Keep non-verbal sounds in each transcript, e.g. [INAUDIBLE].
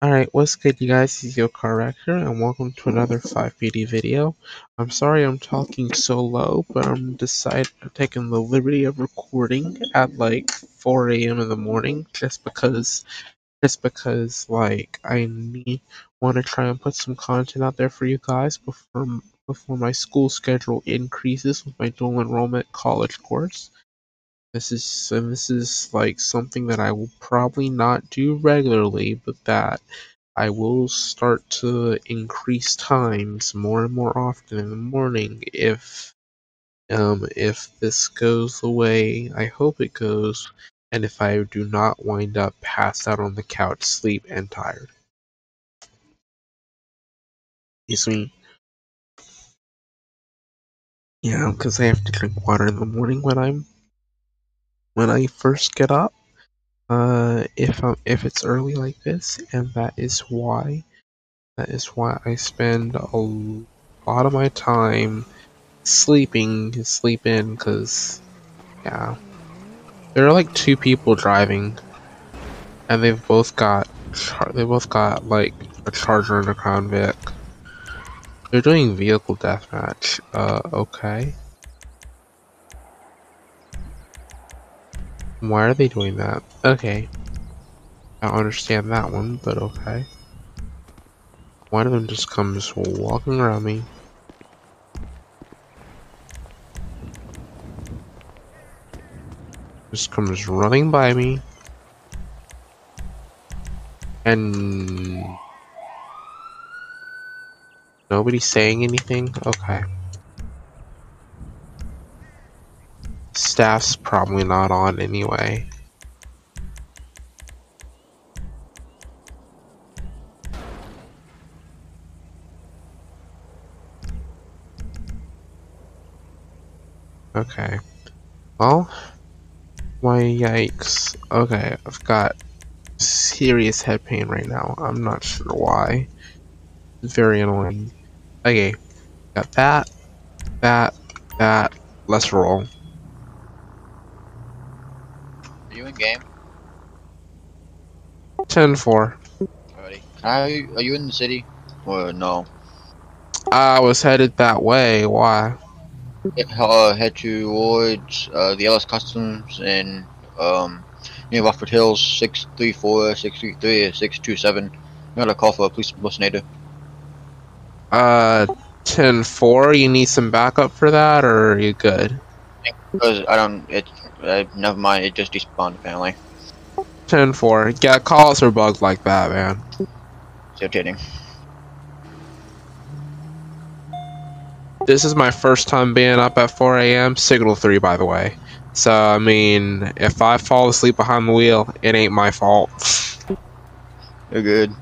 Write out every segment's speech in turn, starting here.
Alright, what's good you guys, this is your corrector and welcome to another 5PD video. I'm sorry I'm talking so low, but I'm decide I'm taking the liberty of recording at like 4 a.m. in the morning just because just because like I need want to try and put some content out there for you guys before before my school schedule increases with my dual enrollment college course. This is and this is like something that I will probably not do regularly, but that I will start to increase times more and more often in the morning if um if this goes the way I hope it goes, and if I do not wind up passed out on the couch, sleep and tired. You see? Yeah, because I have to drink water in the morning when I'm when I first get up. Uh, if I'm, if it's early like this, and that is why that is why I spend a lot of my time sleeping, sleep in, cause yeah, there are like two people driving, and they've both got they both got like a Charger and a Crown Vic. They're doing vehicle deathmatch. Uh, okay. Why are they doing that? Okay. I don't understand that one, but okay. One of them just comes walking around me. Just comes running by me. And... Nobody's saying anything? Okay. Staff's probably not on anyway. Okay. Well, my yikes. Okay, I've got serious head pain right now. I'm not sure why. It's very annoying. Okay, got that, that, that. Let's roll. Are you in game? 10 4. Alrighty. I, are you in the city? Or no? I was headed that way. Why? Uh, head towards uh, the LS Customs in um, near Rockford Hills, 634, 633, or 627. You got a call for a police impersonator. Uh, 10 4. You need some backup for that, or are you good? Because I don't, it, uh, never mind, it just despawned apparently. 10 4. Yeah, calls are bugs like that, man. It's irritating. This is my first time being up at 4 a.m. Signal 3, by the way. So, I mean, if I fall asleep behind the wheel, it ain't my fault. You're good.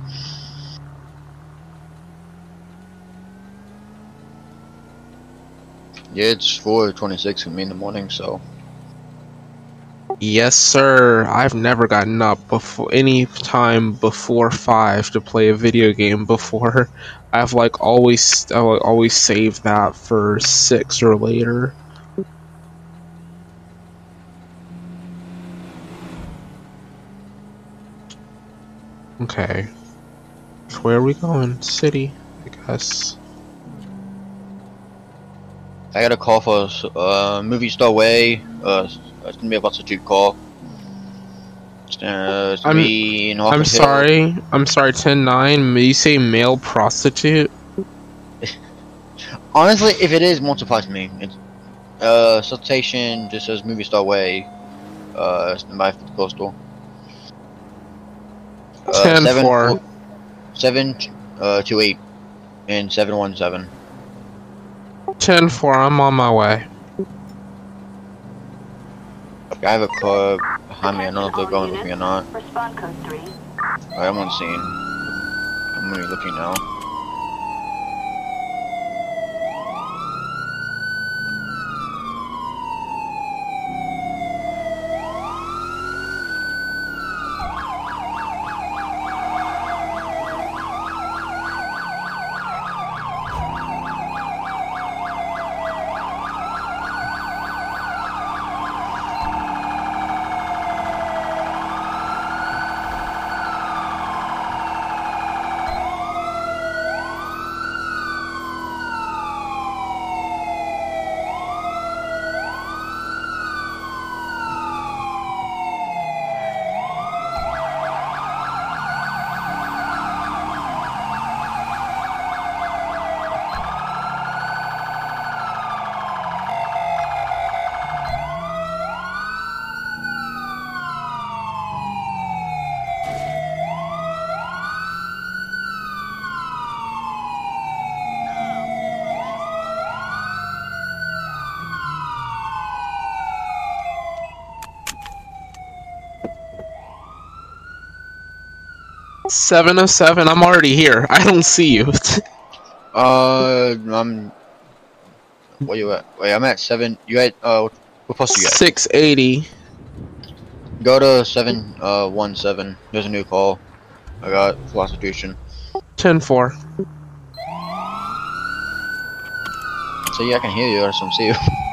Yeah, it's 4.26 for me in the morning, so... Yes, sir. I've never gotten up before any time before five to play a video game before. I've like always, I always saved that for six or later. Okay, where are we going? City, I guess. I got a call for uh, Movie Star Way. Uh, it's gonna be a prostitute call. Uh, I'm- I'm Hill. sorry. I'm sorry. Ten nine. You say male prostitute? [LAUGHS] Honestly, if it is, won't surprise me. It's uh, citation just says Movie Star Way. Uh, by the postal. Uh, Ten seven, four. Seven, uh, two eight, and seven one seven. Ten four. I'm on my way. I have a car behind me. I don't know if they're going with me or not. Respond code 3. Alright, I'm on scene. I'm gonna be looking now. 707, I'm already here. [LAUGHS] I don't see you. Uh, I'm. Where you at? Wait, I'm at seven. You at uh? What post you at? 680. Go to seven uh one seven. There's a new call. I got prostitution. 10-4. So yeah, I can hear you. Or some see you. [LAUGHS]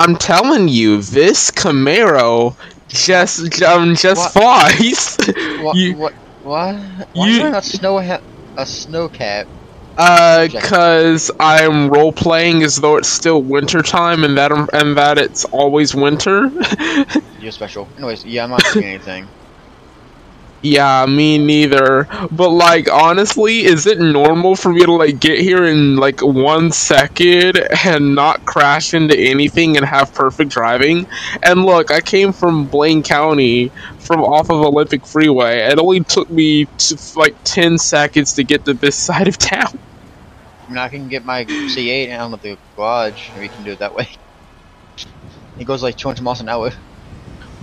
I'm telling you, this Camaro just um just What? flies. What? You- what? What? Why you- not snow a snow cap? Uh, cause I'm role playing as though it's still winter time and that and that it's always winter. [LAUGHS] You're special. Anyways, yeah, I'm not seeing anything. [LAUGHS] yeah, me neither. But like, honestly, is it normal for me to like get here in like one second and not crash into anything and have perfect driving? And look, I came from Blaine County from off of Olympic Freeway. It only took me like ten seconds to get to this [LAUGHS] side of town. I mean, I can get my C8 out of the garage, and we can do it that way. [LAUGHS] It goes like 200 miles an hour.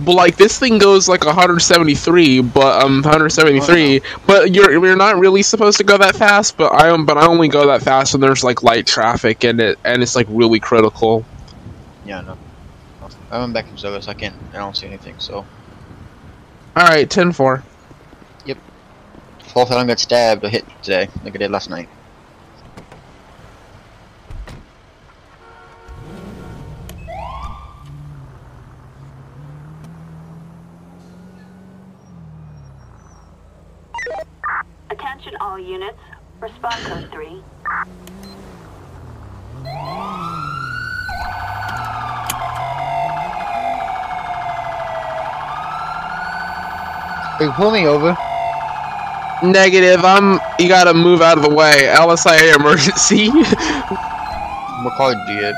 But like this thing goes like 173, but um 173. But you're you're not really supposed to go that fast. But I am, but I only go that fast when there's like light traffic and it and it's like really critical. Yeah, no. I'm back in service. I can't. I don't see anything. So, All right, 10-4. fourth time I got stabbed or hit today, like I did last night. All units. Respond code 3. Hey, pull me over. Negative. I'm. You gotta move out of the way. LSIA emergency. What car do you?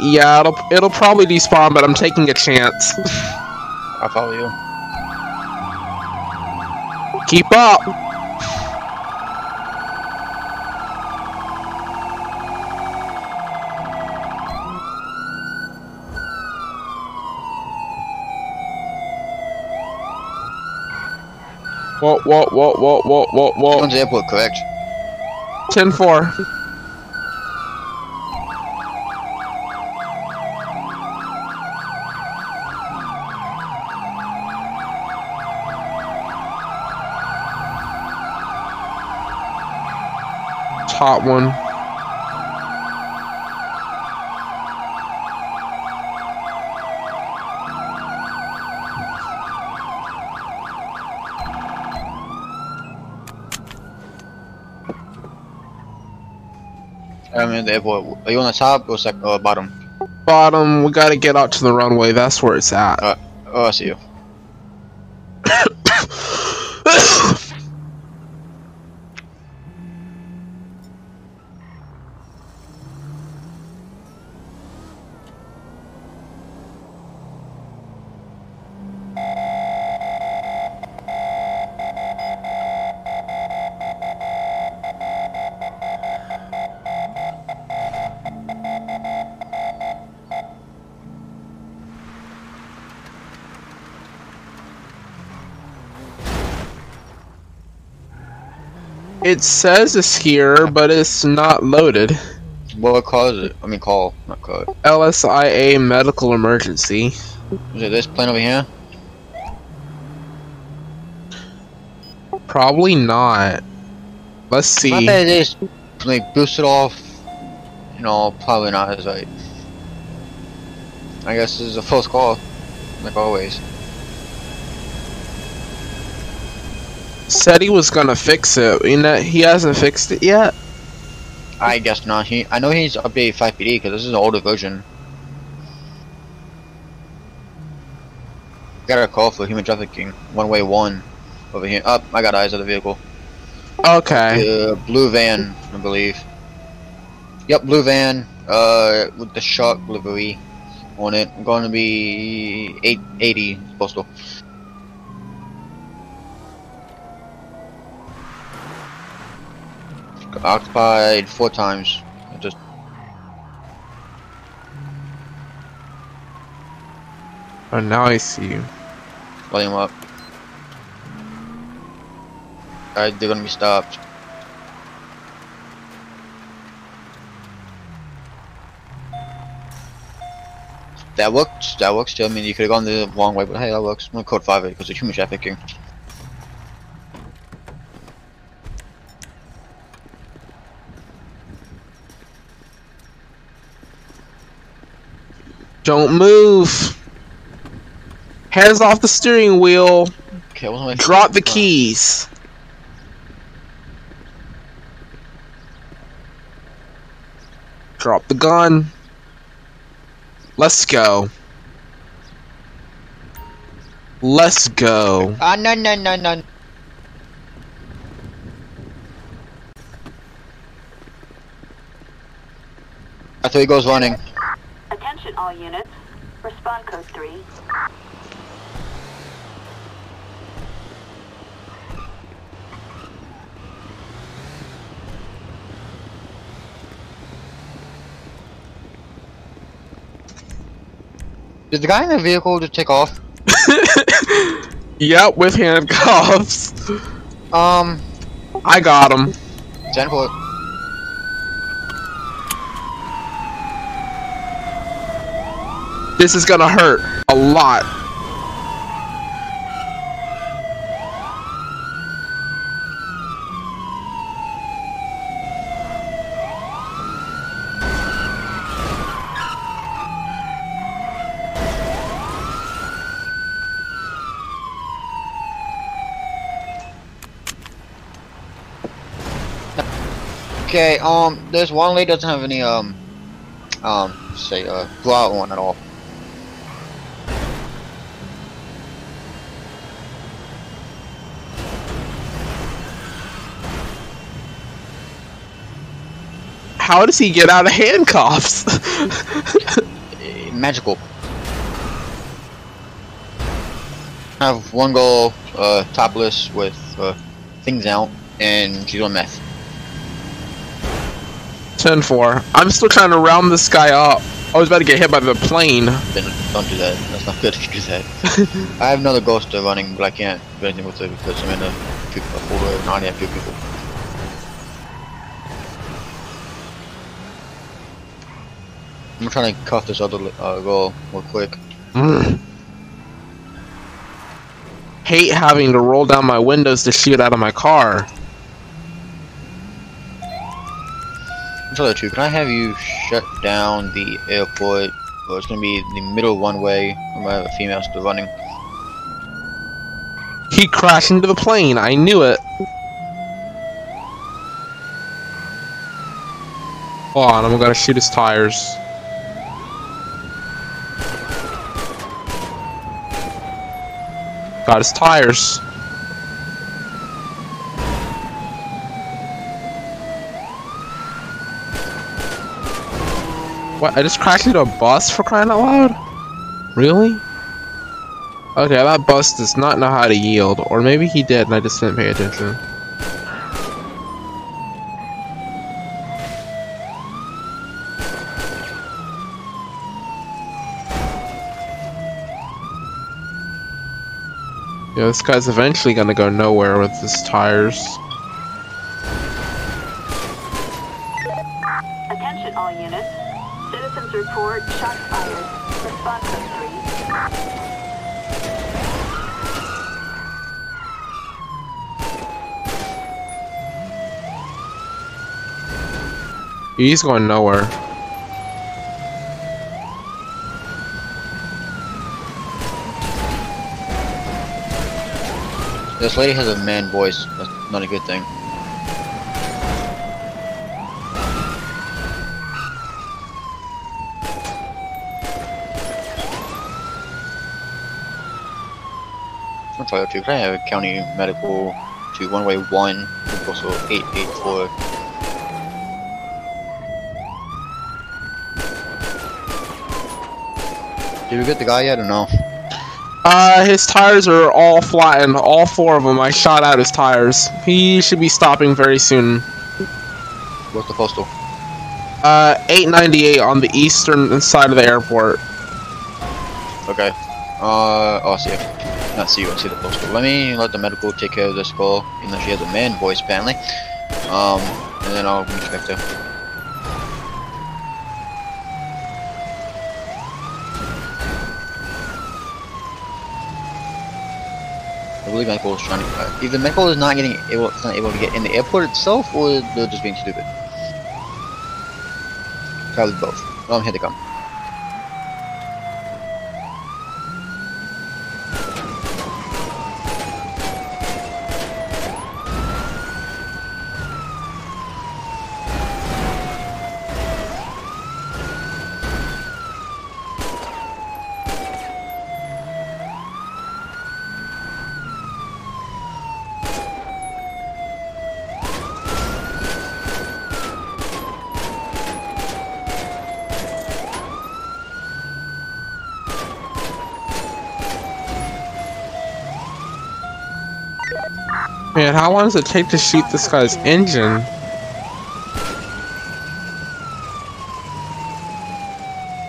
yeah, it'll it'll probably despawn, but I'm taking a chance. [LAUGHS] I follow you. Keep up. Whoa, whoa, whoa, whoa, whoa, whoa. Going to airport, correct? 10 4. Top one. I'm in the airport. Are you on the top or sec- or bottom? Bottom, we gotta get out to the runway. That's where it's at. Uh, oh, I see you. It says it's here, but it's not loaded. What is it? I mean, call, not car. LSIA medical emergency. Is it this plane over here? Probably not. Let's I see. bet it is. Like boosted off. You know, probably not. Is right. I guess this is a false call, like always. Said he was gonna fix it. You know, he hasn't fixed it yet. I guess not. He, I know he's needs to update 5PD because this is an older version. Got a call for human trafficking. One way one over here. Up, I got eyes on the vehicle. Okay. Uh, blue van, I believe. Yep, blue van. Uh, with the shark livery on it. Going to be eight eighty postal. Occupied four times. I just Oh, now I see you. light him up. Alright, they're gonna be stopped. That worked. That works too. I mean, you could have gone the wrong way, but hey, that works. I'm gonna code five it because of human trafficking. Don't move. Hands off the steering wheel. Okay, what am I? Drop the keys. Drop the gun. Let's go. Let's go. Ah, no, no, no, no. I thought he goes running. Attention all units. Respond code 3. Did the guy in the vehicle just take off? [LAUGHS] Yep, with handcuffs. Um, I got him. stand for This is gonna hurt a lot. Okay, um, this one lady doesn't have any, um, um, say, uh, blowout one at all. How does he get out of handcuffs? [LAUGHS] Magical. Have one girl, uh, topless with, uh, things out, and she's on meth. 10 4. I'm still trying to round this guy up. I was about to get hit by the plane. Then don't do that. That's not good if you do that. [LAUGHS] I have another ghost running, but I can't do anything with it because I'm in a, a folder and I only have two people. I'm trying to cuff this other uh, girl real quick. Mm. [SIGHS] Hate having to roll down my windows to shoot out of my car. Sorry, two. Can I have you shut down the airport? Well, it's gonna be the middle one way. I'm gonna have a female still running. He crashed into the plane. I knew it. Hold on, I'm gonna shoot his tires. Got his tires. What? I just crashed into a bus for crying out loud? Really? Okay, that bus does not know how to yield. Or maybe he did and I just didn't pay attention. Yeah, this guy's eventually gonna go nowhere with his tires. Attention all units. Citizens report shots fired. Respond code 3. He's going nowhere. This lady has a man voice. That's not a good thing. I'm sorry, too. Can a county medical to one way one, also eight eight four? Did we get the guy yet or no? Uh, his tires are all flattened. All four of them. I shot out his tires. He should be stopping very soon. What's the postal? Uh, 898 on the eastern side of the airport. Okay. Uh, oh, I see. it. Not see you. I see the postal. Let me let the medical take care of this call, even though she has a man voice apparently. Um, and then I'll meet you back there. Believe medical is trying to. Uh, either medical is not getting able, it's not able to get in the airport itself, or they're just being stupid. Probably both. Um, here they come. Man, how long does it take to shoot this guy's engine?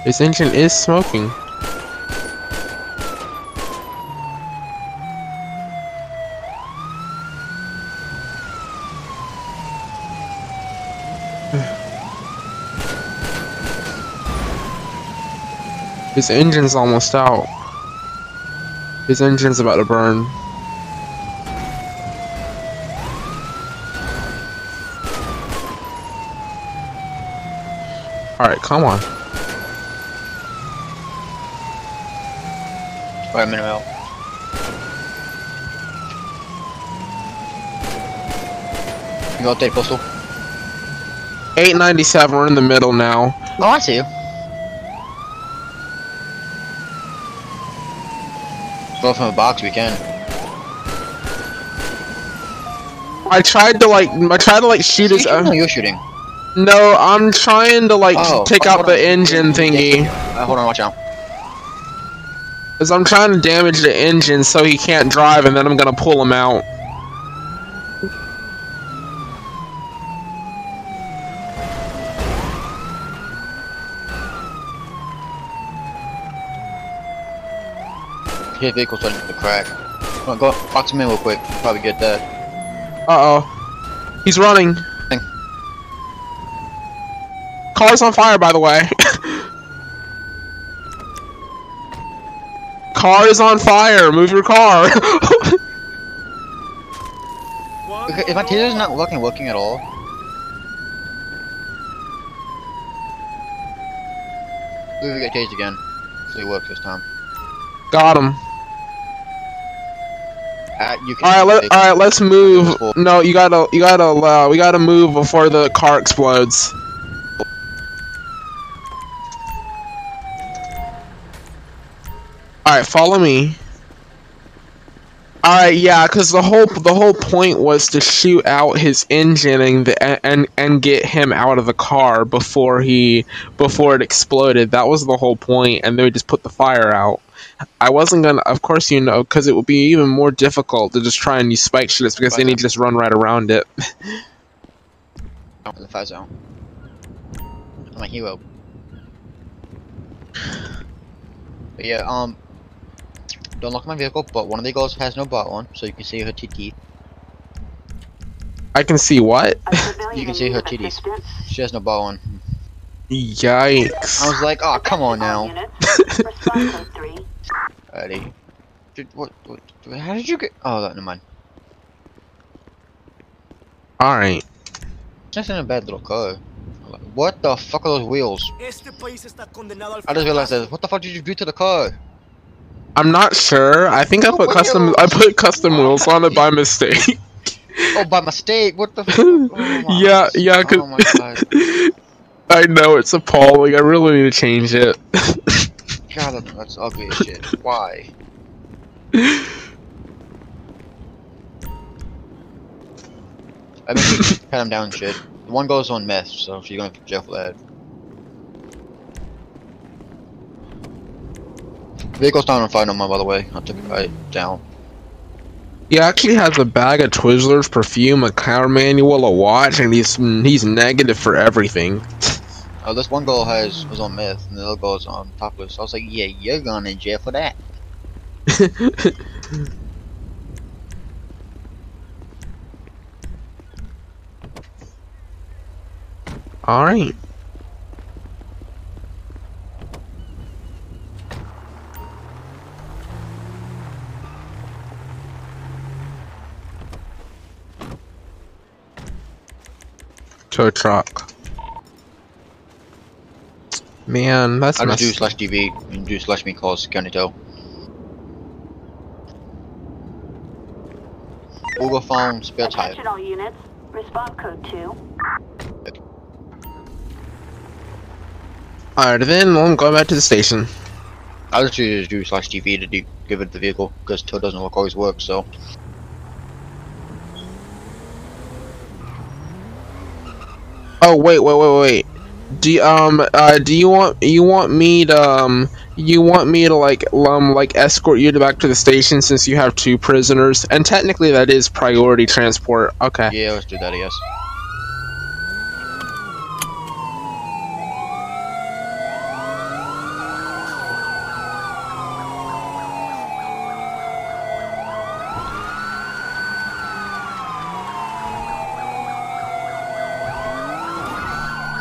His engine is smoking. [SIGHS] His engine's almost out. His engine's about to burn. Alright, come on. Wait a minute, Mel. You go update postal? 897, we're in the middle now. Oh, I see you. Go from a box, we can. I tried to like, I tried to like shoot his. Or Uh, you're shooting? No, I'm trying to like Oh, take oh, out the on. engine thingy. Uh, hold on, watch out. Cause I'm trying to damage the engine so he can't drive, and then I'm gonna pull him out. His vehicle's starting to crack. Come on, go box him in real quick. Probably get that. Uh oh, he's running. Car's on fire, by the way. car is on fire. Move your car. [LAUGHS] If my taser's not working, working at all. Maybe we get tased again. So it works this time. Got him. Uh. All right, let, all right, let's move. No, you gotta, you gotta, uh, we gotta move before the car explodes. All right, follow me. All right, yeah, because the whole the whole point was to shoot out his engine and the, and and get him out of the car before he before it exploded. That was the whole point, and they would just put the fire out. I wasn't gonna, of course, you know, because it would be even more difficult to just try and use spike shields because then you just run right around it. the fire zone. I'm a hero. But yeah, um, don't lock my vehicle, but one of the girls has no bra on, so you can see her TT. I can see what? You can see her of titties. She has no bra on. Yikes. I was like, oh, come on now. Units, respond code 3. Alrighty. Dude, what, what, how did you get? Oh, that, never mind. All right. That's in a bad little car. What the fuck are those wheels? Este país está condenado al I just realized fracaso. that. What the fuck did you do to the car? I'm not sure. I think I Oh, put custom. I put custom wheels on it by mistake. [LAUGHS] Oh, by mistake. What the? [LAUGHS] Oh, yeah, yeah. Oh my god. [LAUGHS] I know it's appalling. I really need to change it. God, that- that's ugly as shit. Why? I mean, pat him down shit. One goes on meth, so if she's going to jail for that. Vehicle's not on fire no more, by the way. I took it right down. He actually has a bag of Twizzlers, perfume, a car manual, a watch, and he's he's negative for everything. Oh, this one girl has was on meth, and the other girl's on topless. I was like, yeah, you're going in jail for that. [LAUGHS] All right. Tow truck. Man, that's I just do mess- slash DV and do slash me calls county tow. Google phone, spare tire. Attention all units. Response code 2. Alright, then I'm going back to the station. I'll just usually do slash DV to do, give it the vehicle because tow doesn't work always work. So Oh wait, wait, wait, wait. Do um uh do you want you want me to um you want me to like um like escort you back to the station since you have two prisoners and technically that is priority transport. Okay. yeah, let's do that. I guess.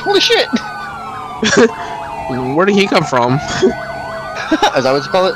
Holy shit! [LAUGHS] Where did he come from? Is that what you call it?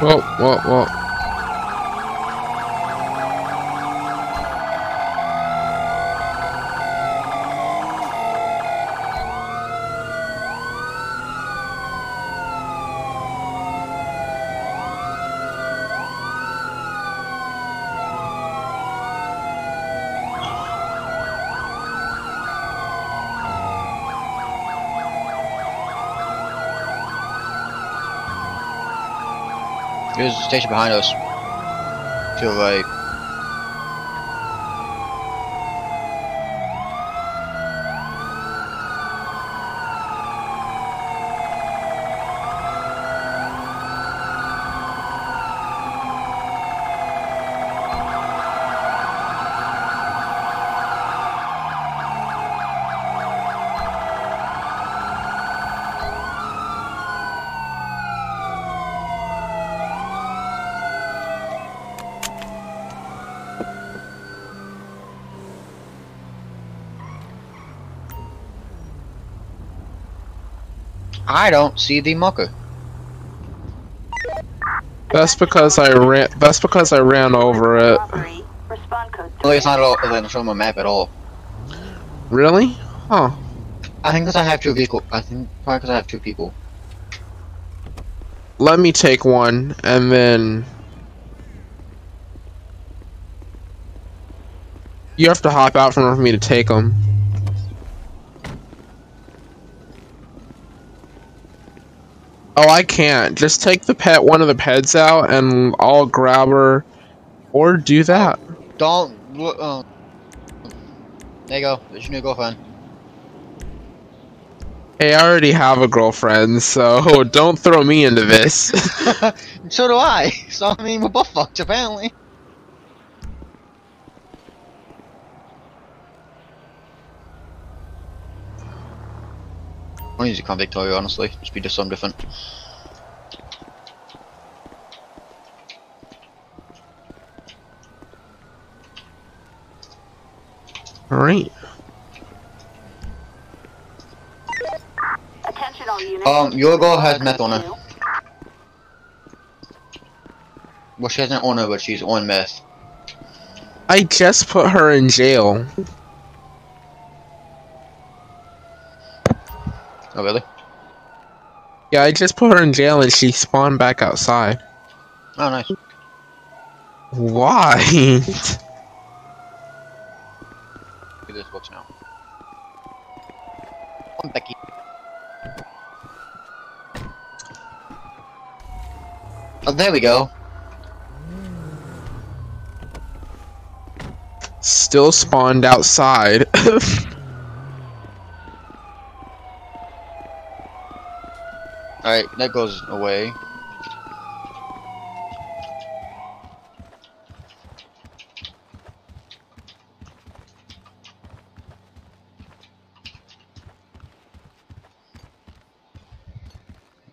Whoa, whoa, whoa. There's a station behind us. To your right. I don't see the mucker. That's because I ran that's because I ran over it. Robbery. Response code 3. Well, it's not at all. Doesn't show my map at all. Really? Huh. I think because I have two vehicle. I think probably because I have two people. Let me take one and then You have to hop out from for me to take them. Oh, I can't. Just take the pet, one of the pets out, and I'll grab her, or do that. Don't. Uh, there you go. There's your new girlfriend. Hey, I already have a girlfriend, so [LAUGHS] don't throw me into this. [LAUGHS] so do I. [LAUGHS] So I mean, we're both fucked apparently. I'm using convict Victoria, honestly. Just be just something different. All right. All units. Um, your girl has meth on her. Well, she hasn't on her, but she's on meth. I just put her in jail. Oh, really? Yeah, I just put her in jail and she spawned back outside. Oh, nice. Why? Look at this books now. Come, Becky. Oh, there we go. Still spawned outside. [LAUGHS] Alright, that goes away.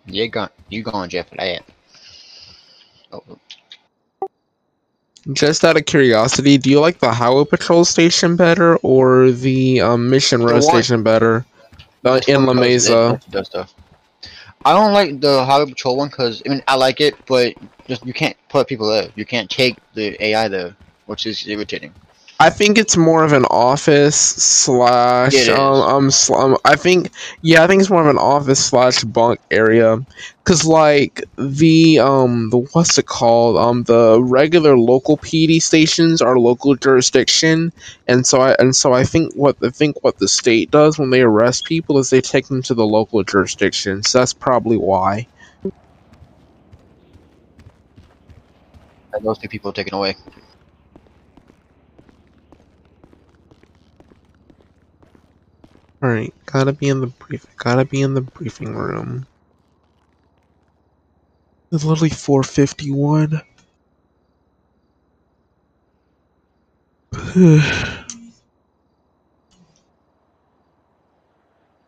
You going you going Jeff that. Oh, oh. just out of curiosity, do you like the Highway Patrol station better or the um, Mission Road station better? This in La Mesa. I don't like the Highway Patrol one because I mean I like it, but just you can't put people there. You can't take the AI there, which is irritating. I think it's more of an office slash um, um, sl- um I think yeah I think it's more of an office slash bunk area. Cuz like the um the what's it called? Um the regular local PD stations are local jurisdiction. And so I and so I think what I think what the state does when they arrest people is they take them to the local jurisdiction. So that's probably why. And those two people are taken away. All right gotta be in the brief gotta be in the briefing room it's literally 451 [SIGHS]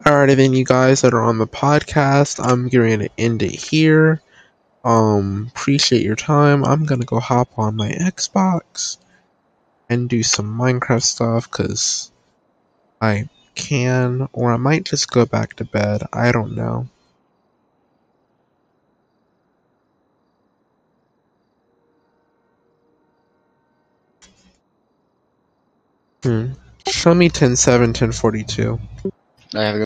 Alrighty then you guys that are on the podcast, I'm going to end it here. Um appreciate your time. I'm gonna go hop on my Xbox and do some Minecraft stuff cause I can or I might just go back to bed. I don't know. Hmm. Show me 10 7, 10 42. I have a